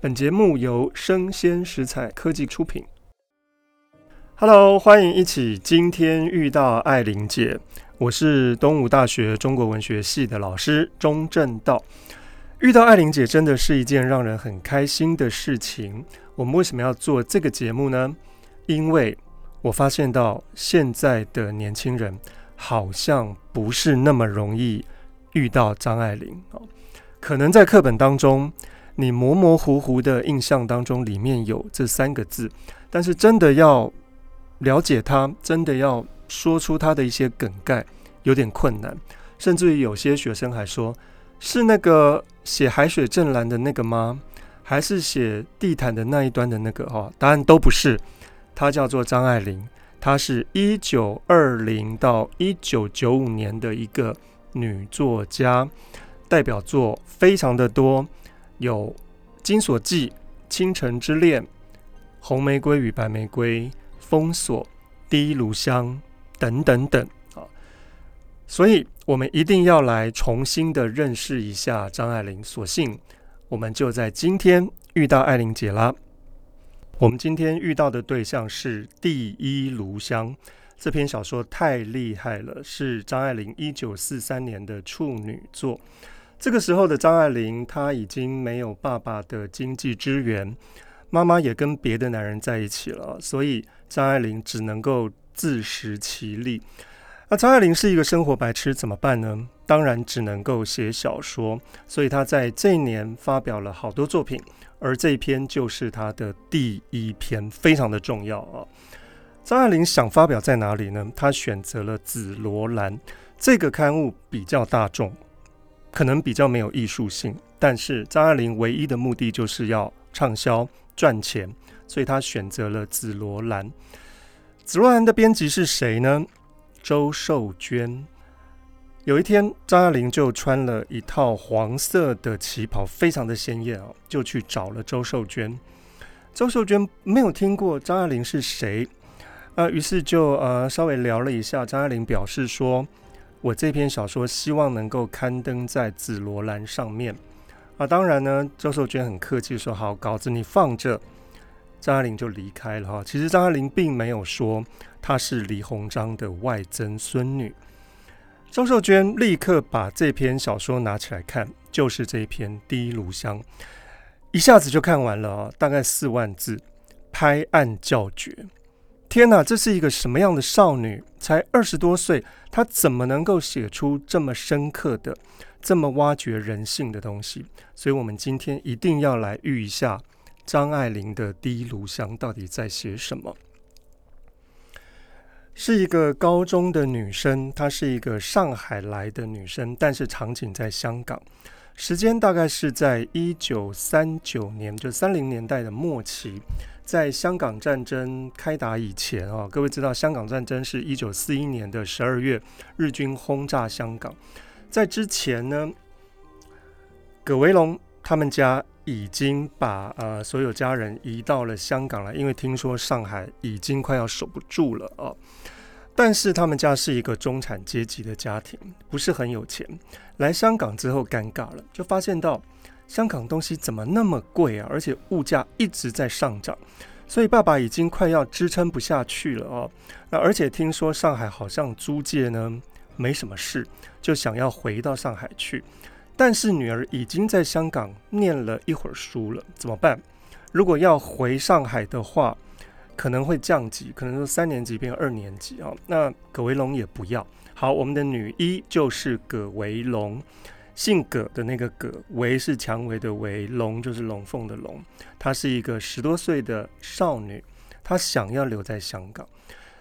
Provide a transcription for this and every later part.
本节目由生鲜食材科技出品。Hello，欢迎一起今天遇到爱玲姐，我是东吴大学中国文学系的老师钟正道。遇到爱玲姐真的是一件让人很开心的事情。我们为什么要做这个节目呢？因为我发现到现在的年轻人好像不是那么容易遇到张爱玲哦，可能在课本当中。你模模糊糊的印象当中，里面有这三个字，但是真的要了解它，真的要说出它的一些梗概，有点困难。甚至于有些学生还说，是那个写海水正蓝的那个吗？还是写地毯的那一端的那个？哈，答案都不是。她叫做张爱玲，她是一九二零到一九九五年的一个女作家，代表作非常的多。有《金锁记》《倾城之恋》《红玫瑰与白玫瑰》《封锁》《第一炉香》等等等啊，所以我们一定要来重新的认识一下张爱玲。索性我们就在今天遇到爱玲姐啦。我们今天遇到的对象是《第一炉香》这篇小说，太厉害了，是张爱玲一九四三年的处女作。这个时候的张爱玲，她已经没有爸爸的经济支援，妈妈也跟别的男人在一起了，所以张爱玲只能够自食其力。那张爱玲是一个生活白痴，怎么办呢？当然只能够写小说，所以她在这一年发表了好多作品，而这一篇就是她的第一篇，非常的重要啊。张爱玲想发表在哪里呢？她选择了《紫罗兰》这个刊物，比较大众。可能比较没有艺术性，但是张爱玲唯一的目的就是要畅销赚钱，所以她选择了《紫罗兰》。《紫罗兰》的编辑是谁呢？周寿娟。有一天，张爱玲就穿了一套黄色的旗袍，非常的鲜艳哦，就去找了周寿娟。周寿娟没有听过张爱玲是谁，呃，于是就呃稍微聊了一下。张爱玲表示说。我这篇小说希望能够刊登在《紫罗兰》上面啊，当然呢，周寿娟很客气说：“好，稿子你放着。”张爱玲就离开了哈。其实张爱玲并没有说她是李鸿章的外曾孙女。周寿娟立刻把这篇小说拿起来看，就是这一篇《第一炉香》，一下子就看完了啊，大概四万字，拍案叫绝。天哪，这是一个什么样的少女？才二十多岁，她怎么能够写出这么深刻的、这么挖掘人性的东西？所以，我们今天一定要来遇一下张爱玲的《第一炉香》到底在写什么？是一个高中的女生，她是一个上海来的女生，但是场景在香港，时间大概是在一九三九年，就三零年代的末期。在香港战争开打以前啊，各位知道，香港战争是一九四一年的十二月，日军轰炸香港。在之前呢，葛维龙他们家已经把呃所有家人移到了香港了，因为听说上海已经快要守不住了啊。但是他们家是一个中产阶级的家庭，不是很有钱。来香港之后尴尬了，就发现到。香港东西怎么那么贵啊？而且物价一直在上涨，所以爸爸已经快要支撑不下去了哦。那而且听说上海好像租界呢没什么事，就想要回到上海去。但是女儿已经在香港念了一会儿书了，怎么办？如果要回上海的话，可能会降级，可能说三年级变二年级哦。那葛维龙也不要。好，我们的女一就是葛维龙。姓葛的那个葛，维是蔷薇的维，龙就是龙凤的龙。她是一个十多岁的少女，她想要留在香港，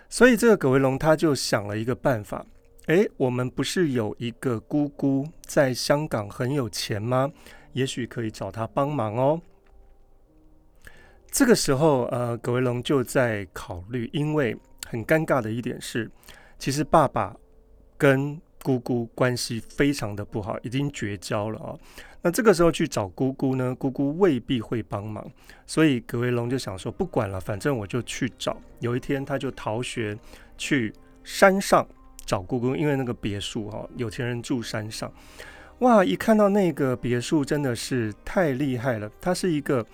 所以这个葛维龙他就想了一个办法。诶，我们不是有一个姑姑在香港很有钱吗？也许可以找她帮忙哦。这个时候，呃，葛维龙就在考虑，因为很尴尬的一点是，其实爸爸跟姑姑关系非常的不好，已经绝交了啊、那这个时候去找姑姑呢，姑姑未必会帮忙，所以葛维龙就想说，不管了，反正我就去找。有一天，他就逃学去山上找姑姑，因为那个别墅哈、有钱人住山上。哇，一看到那个别墅真的是太厉害了，它是一个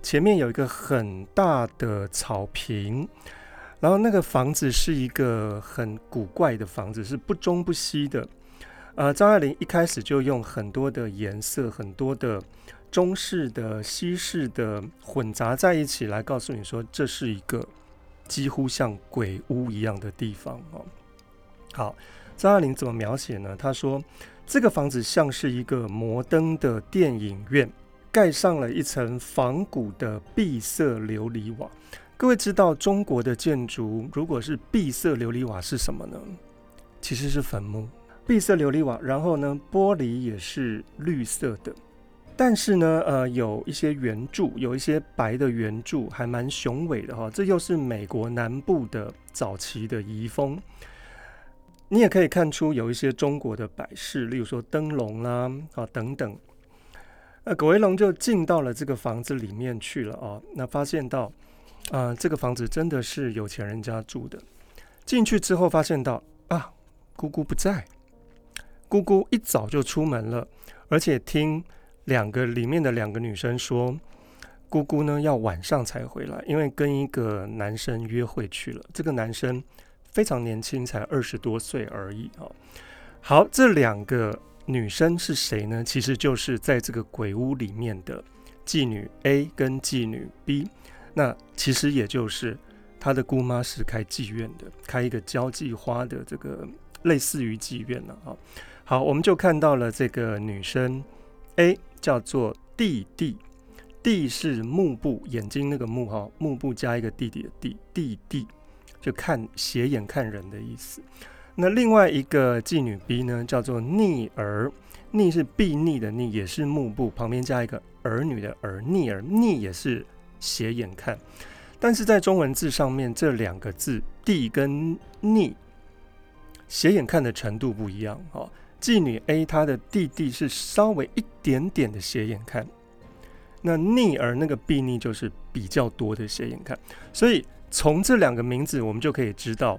前面有一个很大的草坪。然后那个房子是一个很古怪的房子，是不中不西的。呃，张爱玲一开始就用很多的颜色，很多的中式的、西式的混杂在一起，来告诉你说，这是一个几乎像鬼屋一样的地方哦。好，张爱玲怎么描写呢？她说，这个房子像是一个摩登的电影院，盖上了一层仿古的碧色琉璃瓦。各位知道中国的建筑如果是碧色琉璃瓦是什么呢？其实是坟墓。碧色琉璃瓦，然后呢，玻璃也是绿色的。但是呢，呃，有一些圆柱，有一些白的圆柱，还蛮雄伟的哈。这又是美国南部的早期的遗风。你也可以看出有一些中国的摆饰，例如说灯笼啦啊等等。那葛维龙就进到了这个房子里面去了啊，那发现到。啊、这个房子真的是有钱人家住的。进去之后发现到啊，姑姑不在，姑姑一早就出门了，而且听两个里面的两个女生说，姑姑呢要晚上才回来，因为跟一个男生约会去了。这个男生非常年轻，才二十多岁而已哦。好，这两个女生是谁呢？其实就是在这个鬼屋里面的妓女 A 跟妓女 B。那其实也就是他的姑妈是开妓院的，开一个交际花的这个类似于妓院了啊。好，我们就看到了这个女生 A 叫做弟弟，弟是目部眼睛那个目哈，目部加一个弟弟的弟，弟弟就看斜眼看人的意思。那另外一个妓女 B 呢，叫做逆儿，逆是避逆的逆，也是目部旁边加一个儿女的儿，逆儿逆也是。斜眼看，但是在中文字上面，这两个字“弟”跟“逆”斜眼看的程度不一样。哦，妓女 A 她的弟弟是稍微一点点的斜眼看，那逆儿那个避逆就是比较多的斜眼看。所以从这两个名字，我们就可以知道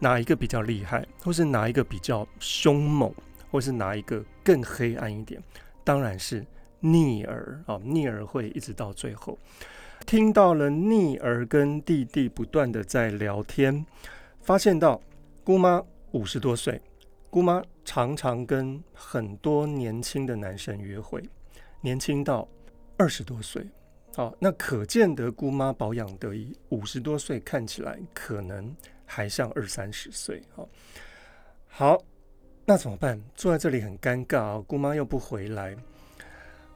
哪一个比较厉害，或是哪一个比较凶猛，或是哪一个更黑暗一点。当然是逆儿啊，逆儿会一直到最后。听到了逆儿跟弟弟不断的在聊天，发现到姑妈五十多岁，姑妈常常跟很多年轻的男生约会，年轻到二十多岁，好，那可见得姑妈保养得宜，五十多岁看起来可能还像二三十岁，好，好，那怎么办？坐在这里很尴尬啊，姑妈又不回来，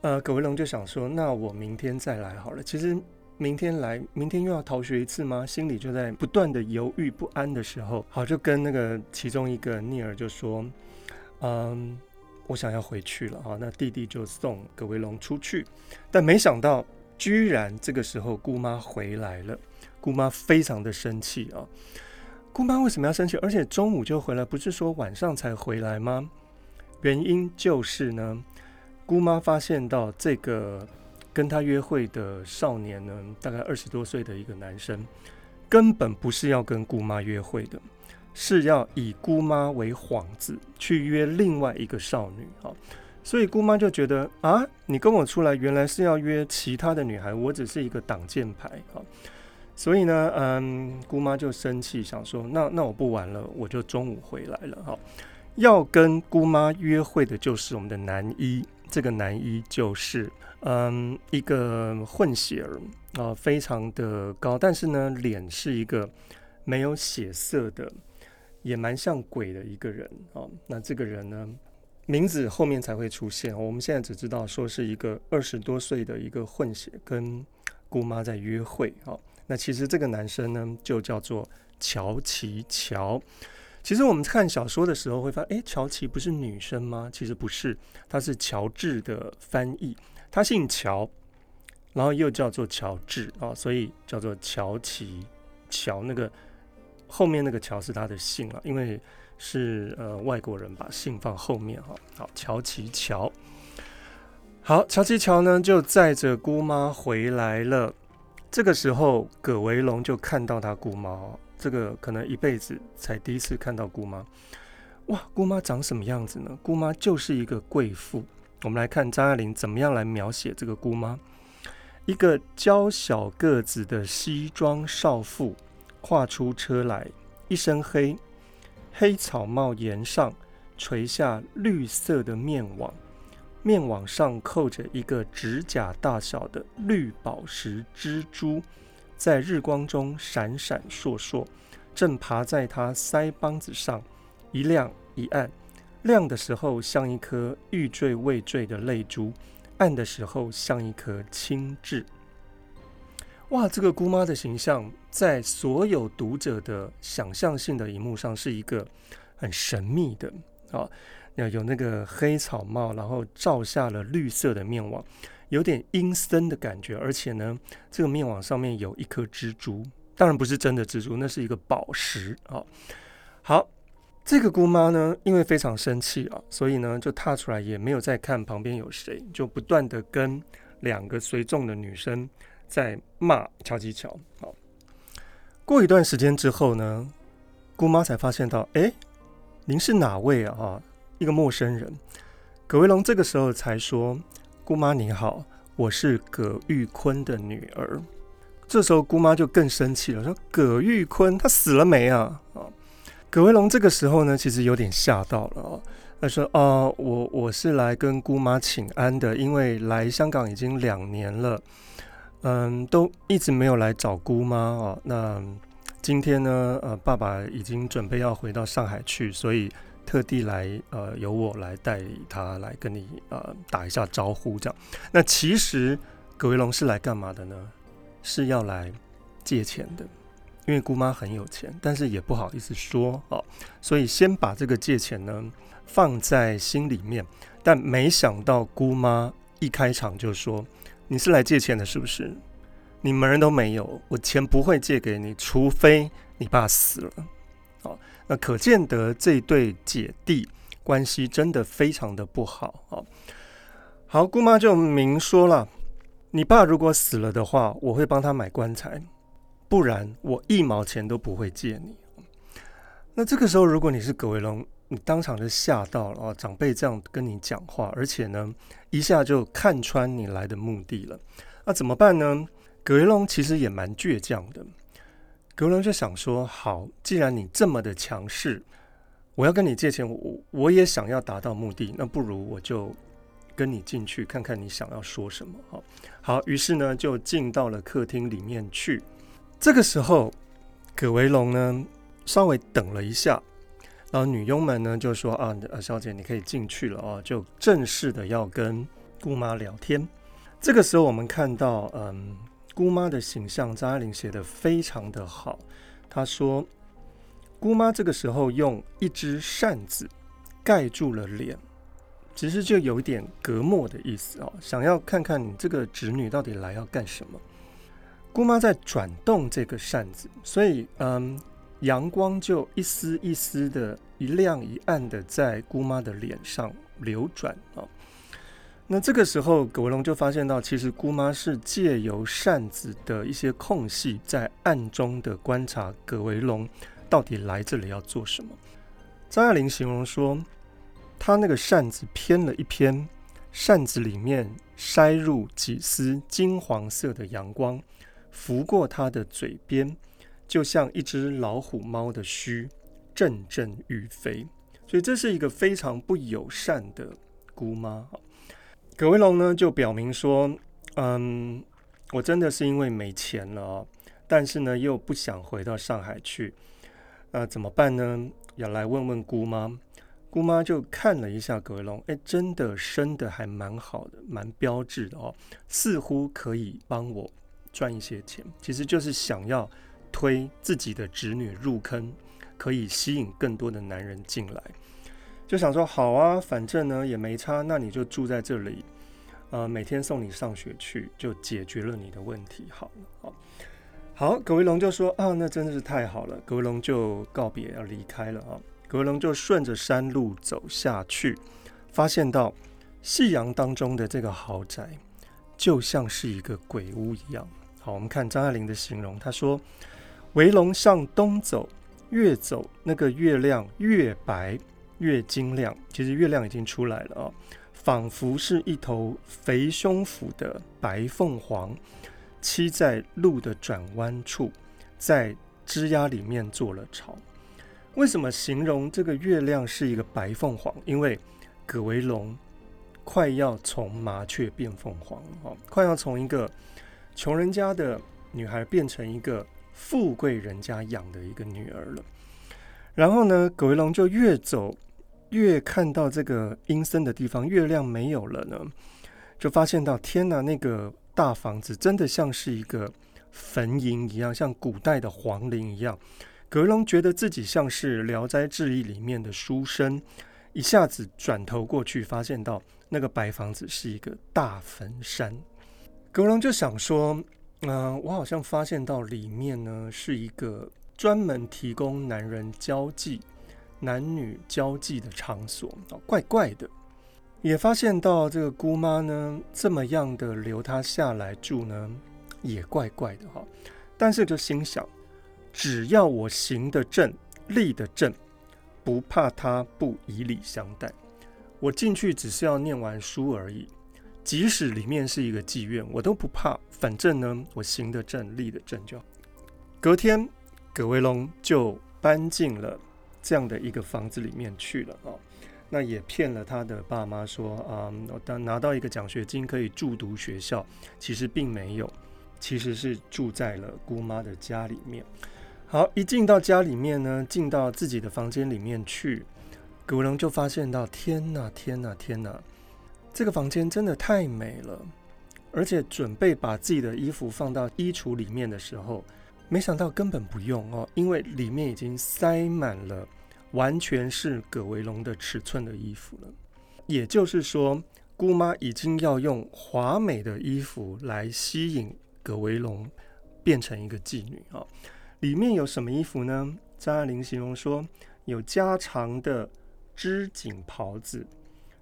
呃，葛维龙就想说，那我明天再来好了。其实。明天来，明天又要逃学一次吗？心里就在不断的犹豫不安的时候，好，就跟那个其中一个聂儿就说：“嗯，我想要回去了。”好，那弟弟就送葛维龙出去，但没想到，居然这个时候姑妈回来了。姑妈非常的生气啊！姑妈为什么要生气？而且中午就回来，不是说晚上才回来吗？原因就是呢，姑妈发现到这个。跟他约会的少年呢，大概二十多岁的一个男生，根本不是要跟姑妈约会的，是要以姑妈为幌子去约另外一个少女。好，所以姑妈就觉得啊，你跟我出来，原来是要约其他的女孩，我只是一个挡箭牌。好，所以呢，嗯，姑妈就生气，想说，那那我不玩了，我就中午回来了。好，要跟姑妈约会的就是我们的男一。这个男一就是，嗯，一个混血儿啊、非常的高，但是呢，脸是一个没有血色的，也蛮像鬼的一个人啊、那这个人呢，名字后面才会出现。我们现在只知道说是一个二十多岁的一个混血，跟姑妈在约会啊、那其实这个男生呢，就叫做乔奇乔。其实我们看小说的时候会发现，诶，乔奇不是女生吗？其实不是，他是乔治的翻译，他姓乔，然后又叫做乔治啊，所以叫做乔琪乔。那个后面那个乔是他的姓啊，因为是呃外国人把姓放后面哈。好，乔琪乔，好，乔琪乔呢就载着姑妈回来了。这个时候，葛维龙就看到他姑妈。这个可能一辈子才第一次看到姑妈，哇，姑妈长什么样子呢？姑妈就是一个贵妇。我们来看张爱玲怎么样来描写这个姑妈：一个娇小个子的西装少妇，跨出车来，一身黑，黑草帽檐上垂下绿色的面网，面网上扣着一个指甲大小的绿宝石蜘蛛，在日光中闪闪烁烁，正爬在她腮帮子上，一亮一暗。亮的时候像一颗欲坠未坠的泪珠，暗的时候像一颗青痣。哇，这个姑妈的形象在所有读者的想象性的荧幕上是一个很神秘的啊，有那个黑草帽，然后罩下了绿色的面网，有点阴森的感觉，而且呢，这个面网上面有一颗蜘蛛，当然不是真的蜘蛛，那是一个宝石啊。好。这个姑妈呢，因为非常生气啊，所以呢就踏出来，也没有再看旁边有谁，就不断的跟两个随众的女生在骂乔吉乔。好，过一段时间之后呢，姑妈才发现到，哎，您是哪位啊？一个陌生人。葛维龙这个时候才说：“姑妈你好，我是葛玉坤的女儿。”这时候姑妈就更生气了，说：“葛玉坤他死了没啊？”啊。葛威龙这个时候呢，其实有点吓到了哦。他说：“啊、我我是来跟姑妈请安的，因为来香港已经两年了，嗯，都一直没有来找姑妈哦。那今天呢，呃，爸爸已经准备要回到上海去，所以特地来，呃，由我来带他来跟你呃打一下招呼，这样。那其实葛威龙是来干嘛的呢？是要来借钱的。”因为姑妈很有钱，但是也不好意思说哦，所以先把这个借钱呢放在心里面。但没想到姑妈一开场就说：“你是来借钱的，是不是？你门人都没有，我钱不会借给你，除非你爸死了。”哦，那可见得这对姐弟关系真的非常的不好哦。好，姑妈就明说了：“你爸如果死了的话，我会帮他买棺材。”不然我一毛钱都不会借你。那这个时候，如果你是葛维龙，你当场就吓到了啊！长辈这样跟你讲话，而且呢，一下就看穿你来的目的了。那怎么办呢？葛维龙其实也蛮倔强的。葛维龙就想说：好，既然你这么的强势，我要跟你借钱，我我也想要达到目的，那不如我就跟你进去看看你想要说什么。好，好，于是呢，就进到了客厅里面去。这个时候，葛维龙呢稍微等了一下，然后女佣们呢就说：“啊，小姐你可以进去了哦。”就正式的要跟姑妈聊天。这个时候，我们看到，嗯，姑妈的形象，张爱玲写得非常的好。她说，姑妈这个时候用一只扇子盖住了脸，其实就有点隔膜的意思哦，想要看看你这个侄女到底来要干什么。姑妈在转动这个扇子，所以嗯，阳光就一丝一丝的、一亮一暗的在姑妈的脸上流转啊。那这个时候，葛维龙就发现到，其实姑妈是借由扇子的一些空隙，在暗中的观察葛维龙到底来这里要做什么。张爱玲形容说，她那个扇子偏了一偏，扇子里面筛入几丝金黄色的阳光。拂过他的嘴边，就像一只老虎猫的须，阵阵欲飞。所以这是一个非常不友善的姑妈。葛威龙呢就表明说：“嗯，我真的是因为没钱了哦，但是呢又不想回到上海去，那怎么办呢？要来问问姑妈。”姑妈就看了一下葛威龙，哎，真的生得还蛮好的，蛮标致的哦，似乎可以帮我。赚一些钱，其实就是想要推自己的侄女入坑，可以吸引更多的男人进来。就想说好啊，反正呢也没差，那你就住在这里，呃，每天送你上学去，就解决了你的问题。好了，好，好，葛维龙就说啊，那真的是太好了。葛维龙就告别要离开了啊。葛维龙就顺着山路走下去，发现到夕阳当中的这个豪宅，就像是一个鬼屋一样。好，我们看张爱玲的形容，她说：“维龙向东走，越走那个月亮越白，越晶亮，其实月亮已经出来了啊、仿佛是一头肥胸脯的白凤凰，栖在路的转弯处，在枝桠里面做了巢。为什么形容这个月亮是一个白凤凰？因为葛维龙快要从麻雀变凤凰了，快要从一个穷人家的女孩变成一个富贵人家养的一个女儿了。然后呢，葛维龙就越走越看到这个阴森的地方，月亮没有了呢，就发现到天哪，那个大房子真的像是一个坟茔一样，像古代的皇陵一样。葛维龙觉得自己像是《聊斋志异》里面的书生，一下子转头过去，发现到那个白房子是一个大坟山。葛隆就想说：“嗯、我好像发现到里面呢是一个专门提供男人交际、男女交际的场所，怪怪的。也发现到这个姑妈呢这么样的留他下来住呢，也怪怪的哈。但是就心想。”只要我行得正，立得正，不怕他不以礼相待。我进去只是要念完书而已，即使里面是一个妓院，我都不怕。反正呢，我行得正，立得正就。隔天，葛维龙就搬进了这样的一个房子里面去了啊。那也骗了他的爸妈说啊，我当拿到一个奖学金可以住读学校，其实并没有，其实是住在了姑妈的家里面。好，一进到家里面呢，进到自己的房间里面去，葛维龙就发现到，天哪，天哪，天哪，这个房间真的太美了。而且准备把自己的衣服放到衣橱里面的时候，没想到根本不用哦，因为里面已经塞满了完全是葛维龙的尺寸的衣服了。也就是说，姑妈已经要用华美的衣服来吸引葛维龙，变成一个妓女啊。里面有什么衣服呢？张爱玲形容说，有加长的织锦袍子，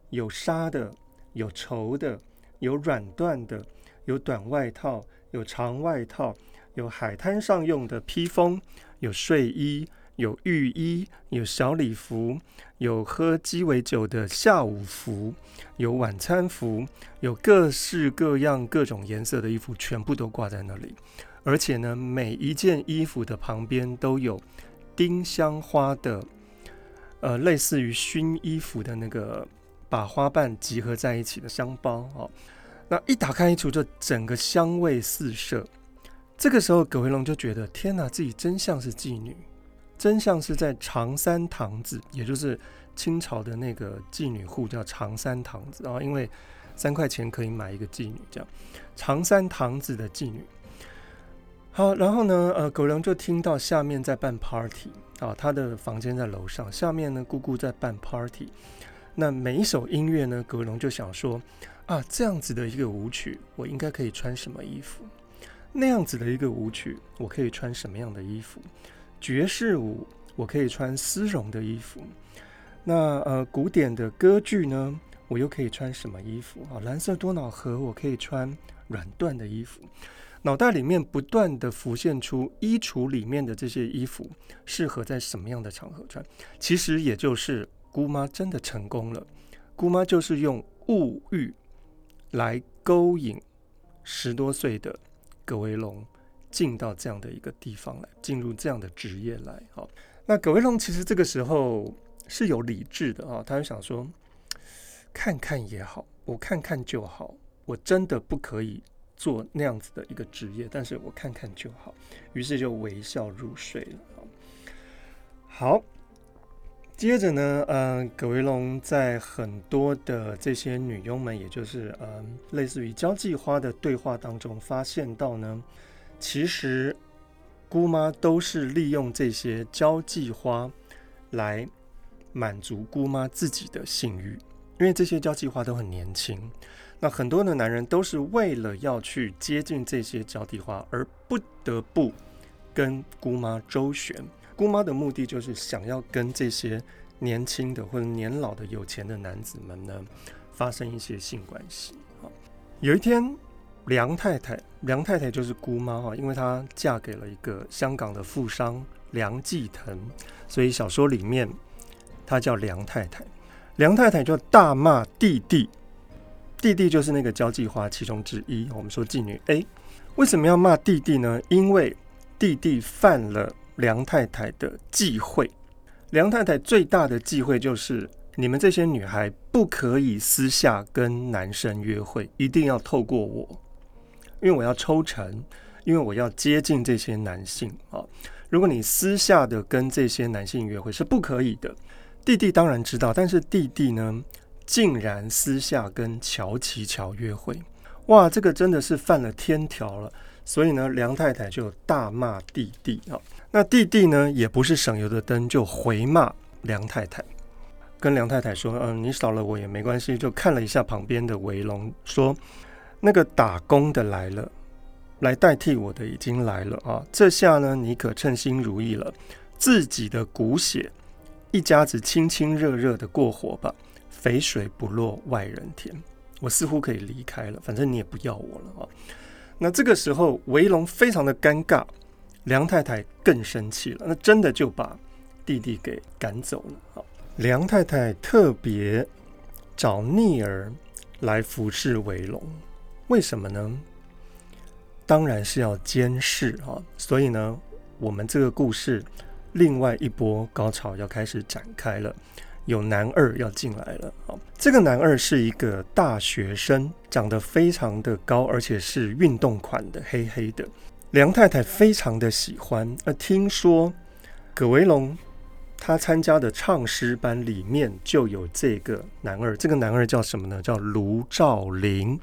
有纱的，有绸的，有软缎的，有短外套，有长外套，有海滩上用的披风，有睡衣，有浴衣，有小礼服，有喝鸡尾酒的下午服，有晚餐服，有各式各样、各种颜色的衣服，全部都挂在那里。而且呢，每一件衣服的旁边都有丁香花的，呃，类似于熏衣服的那个把花瓣集合在一起的香包哦。那一打开衣橱，就整个香味四射。这个时候，葛维龙就觉得天哪，自己真像是妓女，真像是在长三堂子，也就是清朝的那个妓女户叫长三堂子啊，因为三块钱可以买一个妓女，这样长三堂子的妓女。好，然后呢，呃，葛维龙就听到下面在办 party 啊，他的房间在楼上，下面呢，姑姑在办 party。那每一首音乐呢，葛维龙就想说，啊，这样子的一个舞曲，我应该可以穿什么衣服？那样子的一个舞曲，我可以穿什么样的衣服？爵士舞，我可以穿丝绒的衣服。那呃，古典的歌剧呢，我又可以穿什么衣服？啊，蓝色多瑙河，我可以穿软缎的衣服。脑袋里面不断地浮现出衣橱里面的这些衣服适合在什么样的场合穿，其实也就是姑妈真的成功了。姑妈就是用物欲来勾引十多岁的葛维龙进到这样的一个地方来，进入这样的职业来。好，那葛维龙其实这个时候是有理智的啊，他就想说，看看也好，我看看就好，我真的不可以。做那样子的一个职业，但是我看看就好，于是就微笑入睡了。好，接着呢，嗯、呃，葛维龙在很多的这些女佣们，也就是嗯、呃，类似于交际花的对话当中，发现到呢，其实姑妈都是利用这些交际花来满足姑妈自己的性欲，因为这些交际花都很年轻。那很多的男人都是为了要去接近这些交际花，而不得不跟姑妈周旋。姑妈的目的就是想要跟这些年轻的或者年老的有钱的男子们呢发生一些性关系。有一天，梁太太，梁太太就是姑妈哈，因为她嫁给了一个香港的富商梁继腾，所以小说里面她叫梁太太。梁太太就大骂弟弟，弟弟就是那个交际花其中之一。我们说妓女 A，为什么要骂弟弟呢？因为弟弟犯了梁太太的忌讳。梁太太最大的忌讳就是，你们这些女孩不可以私下跟男生约会，一定要透过我，因为我要抽成，因为我要接近这些男性啊。如果你私下的跟这些男性约会是不可以的，弟弟当然知道，但是弟弟呢，竟然私下跟乔琪乔约会，哇，这个真的是犯了天条了。所以呢，梁太太就大骂弟弟啊。那弟弟呢，也不是省油的灯，就回骂梁太太，跟梁太太说：“嗯，你少了我也没关系。”就看了一下旁边的围龙，说：“那个打工的来了。”来代替我的已经来了啊！这下呢，你可称心如意了。自己的骨血，一家子亲亲热热的过活吧。肥水不落外人田，我似乎可以离开了，反正你也不要我了啊。那这个时候，维龙非常的尴尬，梁太太更生气了，那真的就把弟弟给赶走了啊。梁太太特别找逆儿来服侍维龙，为什么呢？当然是要监视啊，所以呢，我们这个故事另外一波高潮要开始展开了，有男二要进来了好。这个男二是一个大学生，长得非常的高，而且是运动款的，黑黑的。梁太太非常的喜欢，而听说葛维龙他参加的唱诗班里面就有这个男二，这个男二叫什么呢？叫卢照邻。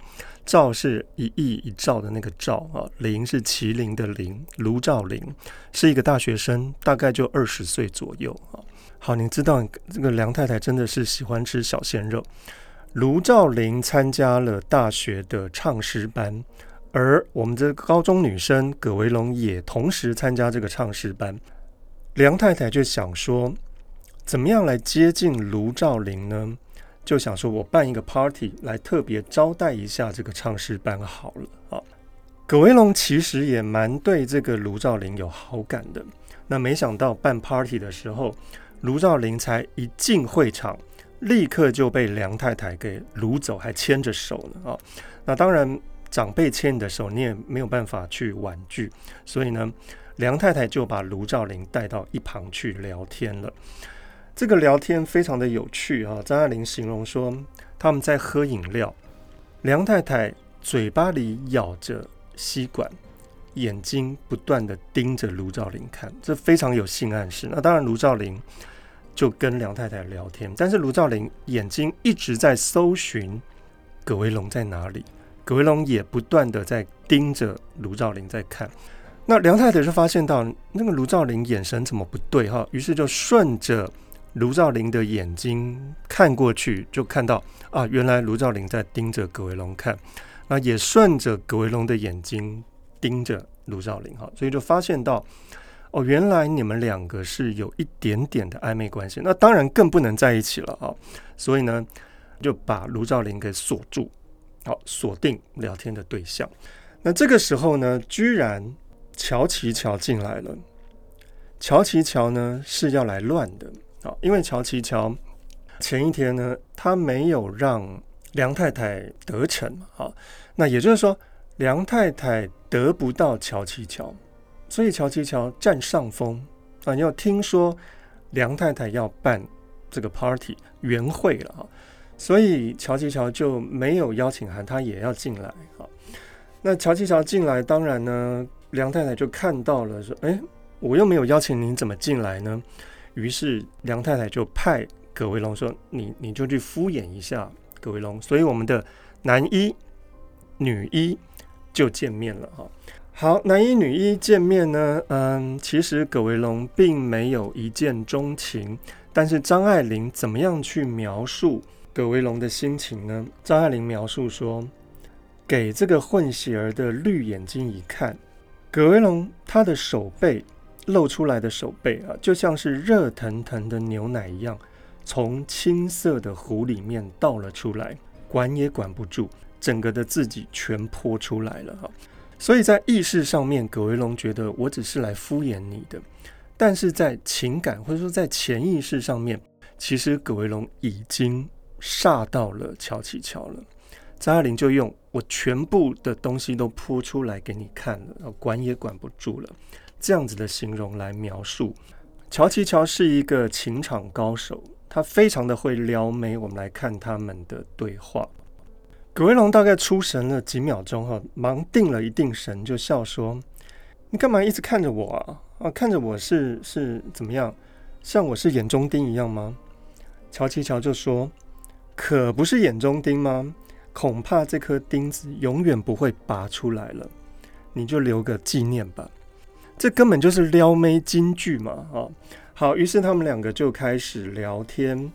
兆是一亿一兆的那个兆啊，林是麒麟的麟，卢照邻是一个大学生，大概就二十岁左右啊。好，你知道这个梁太太真的是喜欢吃小鲜肉。卢照邻参加了大学的唱诗班，而我们这个高中女生葛维龙也同时参加这个唱诗班。梁太太就想说，怎么样来接近卢照邻呢？就想说，我办一个 party 来特别招待一下这个唱诗班好了啊。葛维龙其实也蛮对这个卢照邻有好感的。那没想到办 party 的时候，卢照邻才一进会场，立刻就被梁太太给掳走，还牵着手呢啊。那当然，长辈牵你的手，你也没有办法去婉拒，所以呢，梁太太就把卢照邻带到一旁去聊天了。这个聊天非常的有趣啊！张爱玲形容说，他们在喝饮料，梁太太嘴巴里咬着吸管，眼睛不断的盯着卢照邻看，这非常有性暗示。那当然，卢照邻就跟梁太太聊天，但是卢照邻眼睛一直在搜寻葛维龙在哪里，葛维龙也不断的在盯着卢照林在看。那梁太太就发现到那个卢照林眼神怎么不对哈，于是就顺着。卢照林的眼睛看过去，就看到啊，原来卢照林在盯着葛维龙看，那也顺着葛维龙的眼睛盯着卢照林哈，所以就发现到哦，原来你们两个是有一点点的暧昧关系，那当然更不能在一起了啊，所以呢，就把卢照林给锁住，好，锁定聊天的对象。那这个时候呢，居然乔琪乔进来了，乔琪乔呢是要来乱的。啊，因为乔琪乔前一天呢，他没有让梁太太得逞，好，那也就是说，梁太太得不到乔琪乔，所以乔琪乔占上风啊。要听说梁太太要办这个 party 圆会了啊，所以乔琪乔就没有邀请函，他也要进来。好，那乔琪乔进来，当然呢，梁太太就看到了，说：“哎，我又没有邀请您，怎么进来呢？”于是梁太太就派葛维龙说：“你你就去敷衍一下葛维龙。”所以我们的男一、女一就见面了哈。好，男一、女一见面呢，嗯，其实葛维龙并没有一见钟情，但是张爱玲怎么样去描述葛维龙的心情呢？张爱玲描述说：“给这个混血儿的绿眼睛一看，葛维龙他的手背。”露出来的手背啊，就像是热腾腾的牛奶一样，从青色的壶里面倒了出来，管也管不住，整个的自己全泼出来了哈。所以在意识上面，葛维龙觉得我只是来敷衍你的，但是在情感或者说在潜意识上面，其实葛维龙已经煞到了乔琪乔了。张爱玲就用“我全部的东西都泼出来给你看了，管也管不住了”这样子的形容来描述乔琪乔是一个情场高手，他非常的会撩妹。我们来看他们的对话。葛威龙大概出神了几秒钟，哈，忙定了一定神，就笑说：“你干嘛一直看着我啊？啊，看着我是是怎么样？像我是眼中钉一样吗？”乔琪乔就说：“可不是眼中钉吗？”恐怕这颗钉子永远不会拔出来了，你就留个纪念吧。这根本就是撩妹金句嘛！啊，好，于是他们两个就开始聊天，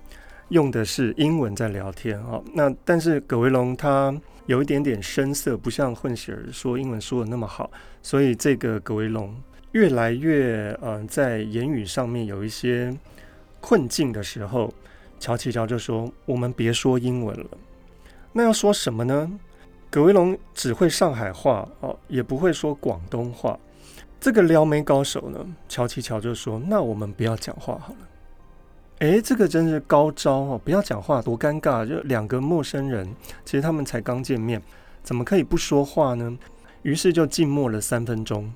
用的是英文在聊天啊。那但是葛维龙他有一点点生涩，不像混血儿说英文说的那么好，所以这个葛维龙越来越嗯、呃，在言语上面有一些困境的时候，乔琪乔就说：“我们别说英文了。”那要说什么呢？葛维龙只会上海话哦，也不会说广东话。这个撩妹高手呢，乔琪乔就说：“那我们不要讲话好了。”诶，这个真是高招哦！不要讲话多尴尬，就两个陌生人，其实他们才刚见面，怎么可以不说话呢？于是就静默了三分钟。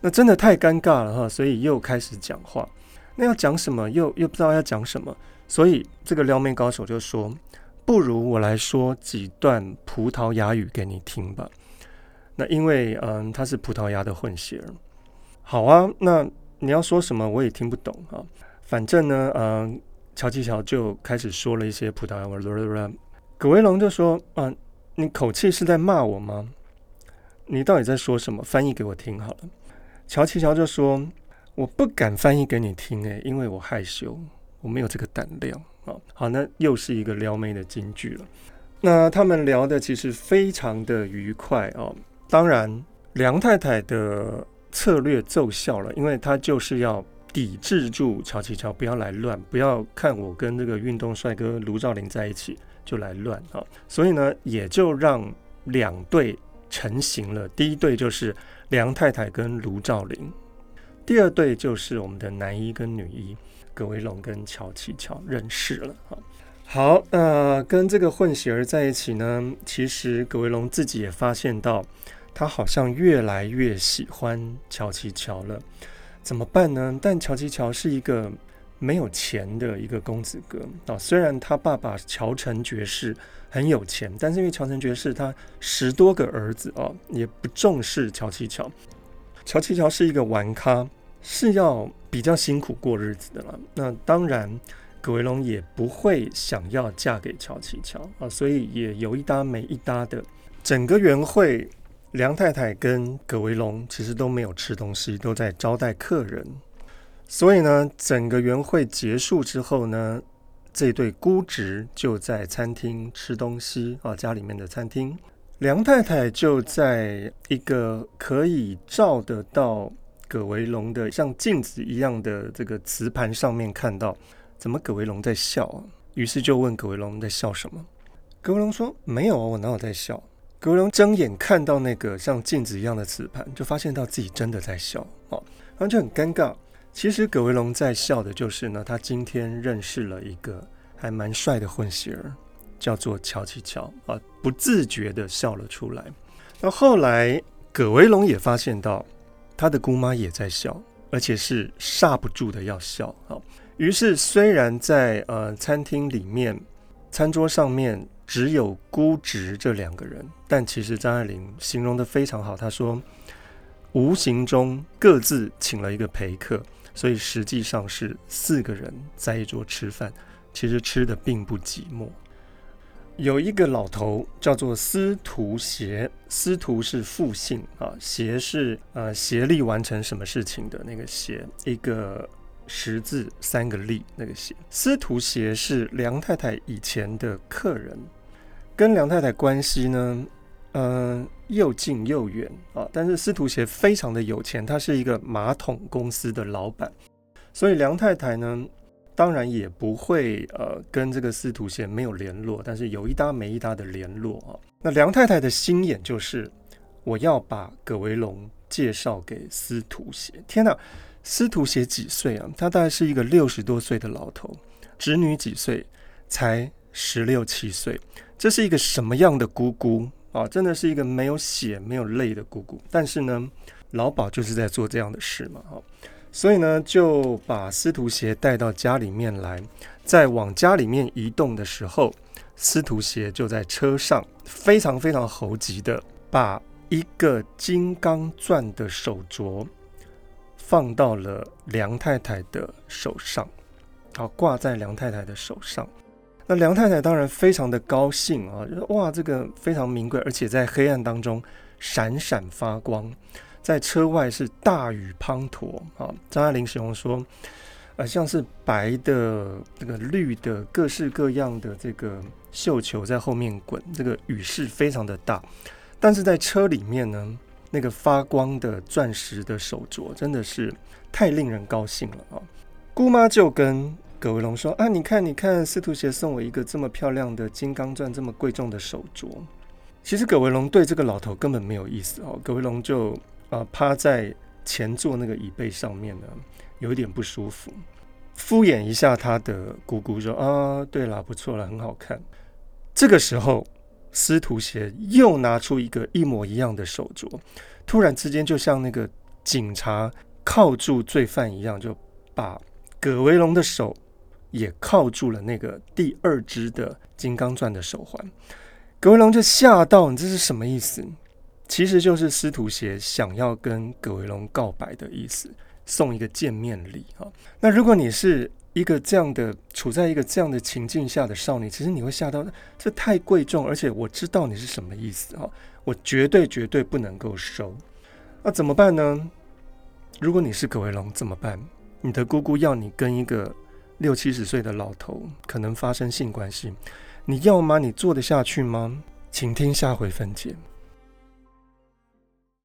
那真的太尴尬了哈，所以又开始讲话。那要讲什么？又又不知道要讲什么，所以这个撩妹高手就说。不如我来说几段葡萄牙语给你听吧。那因为嗯，他是葡萄牙的混血儿。好啊，那你要说什么我也听不懂啊。反正呢，嗯，乔琪乔就开始说了一些葡萄牙话。葛威龙就说：“啊，你口气是在骂我吗？你到底在说什么？翻译给我听好了。”乔琪乔就说：“我不敢翻译给你听，诶，因为我害羞，我没有这个胆量啊。”好，那又是一个撩妹的金句了。那他们聊的其实非常的愉快哦。当然，梁太太的策略奏效了，因为她就是要抵制住乔琪乔，不要来乱，不要看我跟这个运动帅哥卢照林在一起就来乱啊。所以呢，也就让两队成型了。第一队就是梁太太跟卢照林，第二队就是我们的男一跟女一。葛维龙跟乔琪乔认识了哈，好，那、呃、跟这个混血儿在一起呢，其实葛维龙自己也发现到，他好像越来越喜欢乔琪乔了，怎么办呢？但乔琪乔是一个没有钱的一个公子哥啊，虽然他爸爸乔成爵士很有钱，但是因为乔成爵士他十多个儿子啊，也不重视乔琪乔，乔琪乔是一个玩咖。是要比较辛苦过日子的了。那当然，葛维龙也不会想要嫁给乔琪乔啊，所以也有一搭没一搭的。整个园会，梁太太跟葛维龙其实都没有吃东西，都在招待客人。所以呢，整个园会结束之后呢，这对姑侄就在餐厅吃东西啊，家里面的餐厅。梁太太就在一个可以照得到。葛维龙的像镜子一样的这个瓷盘上面看到，怎么葛维龙在笑啊？于是就问葛维龙在笑什么？葛维龙说：“没有啊，我哪有在笑？”葛维龙睁眼看到那个像镜子一样的瓷盘，就发现到自己真的在笑啊，然后就很尴尬。其实葛维龙在笑的就是呢，他今天认识了一个还蛮帅的混血儿，叫做乔琪乔啊，不自觉的笑了出来。那后来葛维龙也发现到。他的姑妈也在笑，而且是刹不住的要笑。好，于是虽然在呃餐厅里面，餐桌上面只有估值这两个人，但其实张爱玲形容的非常好。她说，无形中各自请了一个陪客，所以实际上是四个人在一桌吃饭，其实吃的并不寂寞。有一个老头叫做司徒协，司徒是复姓啊，协是呃协力完成什么事情的那个协，一个十字三个力那个协。司徒协是梁太太以前的客人，跟梁太太关系呢，嗯、又近又远啊。但是司徒协非常的有钱，他是一个马桶公司的老板，所以梁太太呢。当然也不会呃跟这个司徒协没有联络，但是有一搭没一搭的联络啊。那梁太太的心眼就是我要把葛维龙介绍给司徒协。天哪，司徒协几岁啊？他大概是一个六十多岁的老头。侄女几岁？才十六七岁。这是一个什么样的姑姑啊？真的是一个没有血没有泪的姑姑。但是呢，老鸨就是在做这样的事嘛，哈。所以呢，就把司徒协带到家里面来，在往家里面移动的时候，司徒协就在车上非常非常猴急的把一个金刚钻的手镯放到了梁太太的手上，好，挂在梁太太的手上。那梁太太当然非常的高兴啊，就说哇，这个非常名贵，而且在黑暗当中闪闪发光。在车外是大雨滂沱啊！张爱玲形容说，呃，像是白的、这个绿的、各式各样的这个绣球在后面滚，这个雨势非常的大。但是在车里面呢，那个发光的钻石的手镯真的是太令人高兴了啊！姑妈就跟葛维龙说：“啊，你看，你看，司徒协送我一个这么漂亮的金刚钻，这么贵重的手镯。”其实葛维龙对这个老头根本没有意思哦，葛维龙就。啊，趴在前座那个椅背上面呢，有一点不舒服，敷衍一下他的姑姑说：“啊，对了，不错了，很好看。”这个时候，司徒协又拿出一个一模一样的手镯，突然之间就像那个警察铐住罪犯一样，就把葛维龙的手也铐住了那个第二只的金刚钻的手环。葛维龙就吓到：“你这是什么意思？”其实就是司徒协想要跟葛维龙告白的意思，送一个见面礼啊。那如果你是一个这样的处在一个这样的情境下的少女，其实你会吓到，这太贵重，而且我知道你是什么意思啊，我绝对绝对不能够收。那怎么办呢？如果你是葛维龙怎么办？你的姑姑要你跟一个六七十岁的老头可能发生性关系，你要吗？你做得下去吗？请听下回分解。